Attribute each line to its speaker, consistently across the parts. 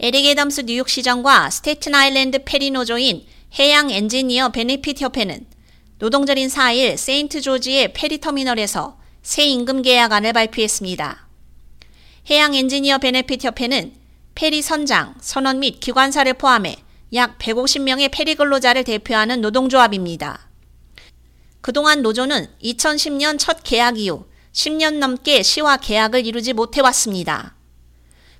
Speaker 1: 에릭 애덤스 뉴욕시장과 스테튼 아일랜드 페리 노조인 해양 엔지니어 베네핏 협회는 노동절인 4일 세인트 조지의 페리 터미널에서 새 임금 계약안을 발표했습니다. 해양 엔지니어 베네핏 협회는 페리 선장, 선원 및 기관사를 포함해 약 150명의 페리 근로자를 대표하는 노동조합입니다. 그동안 노조는 2010년 첫 계약 이후 10년 넘게 시와 계약을 이루지 못해왔습니다.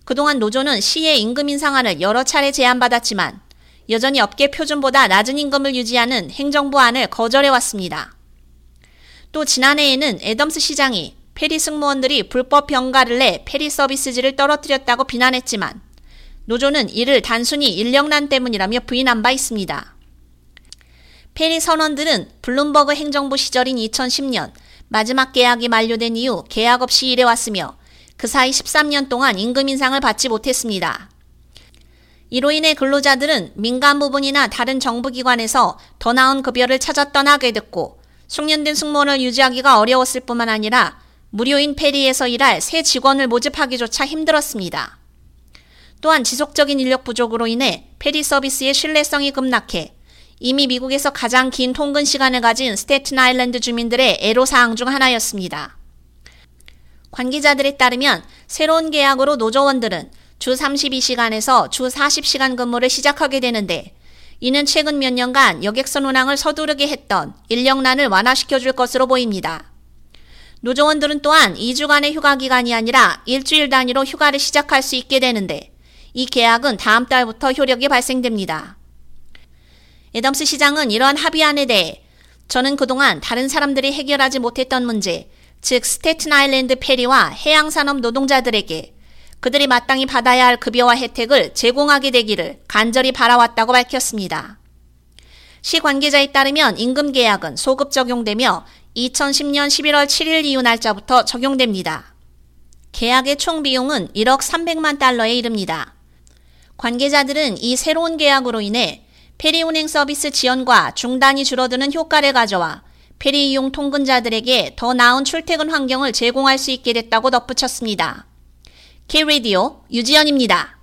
Speaker 1: 그동안 노조는 시의 임금 인상안을 여러 차례 제안받았지만 여전히 업계 표준보다 낮은 임금을 유지하는 행정부안을 거절해왔습니다. 또 지난해에는 애덤스 시장이 페리 승무원들이 불법 병가를 내 페리 서비스 질을 떨어뜨렸다고 비난했지만 노조는 이를 단순히 인력난 때문이라며 부인한 바 있습니다. 페리 선원들은 블룸버그 행정부 시절인 2010년 마지막 계약이 만료된 이후 계약 없이 일해왔으며 그 사이 13년 동안 임금 인상을 받지 못했습니다. 이로 인해 근로자들은 민간 부분이나 다른 정부기관에서 더 나은 급여를 찾아 떠나게 됐고 숙련된 승무원을 유지하기가 어려웠을 뿐만 아니라 무료인 페리에서 일할 새 직원을 모집하기조차 힘들었습니다. 또한 지속적인 인력 부족으로 인해 페리 서비스의 신뢰성이 급락해 이미 미국에서 가장 긴 통근 시간을 가진 스테튼 아일랜드 주민들의 애로사항 중 하나였습니다. 관계자들에 따르면 새로운 계약으로 노조원들은 주 32시간에서 주 40시간 근무를 시작하게 되는데 이는 최근 몇 년간 여객선 운항을 서두르게 했던 인력난을 완화시켜 줄 것으로 보입니다. 노조원들은 또한 2주간의 휴가 기간이 아니라 일주일 단위로 휴가를 시작할 수 있게 되는데 이 계약은 다음 달부터 효력이 발생됩니다. 에덤스 시장은 이러한 합의안에 대해 저는 그동안 다른 사람들이 해결하지 못했던 문제, 즉 스테튼 아일랜드 페리와 해양산업 노동자들에게 그들이 마땅히 받아야 할 급여와 혜택을 제공하게 되기를 간절히 바라왔다고 밝혔습니다. 시 관계자에 따르면 임금 계약은 소급 적용되며 2010년 11월 7일 이후 날짜부터 적용됩니다. 계약의 총 비용은 1억 300만 달러에 이릅니다. 관계자들은 이 새로운 계약으로 인해 페리 운행 서비스 지연과 중단이 줄어드는 효과를 가져와 페리 이용 통근자들에게 더 나은 출퇴근 환경을 제공할 수 있게 됐다고 덧붙였습니다. K-Radio 유지연입니다.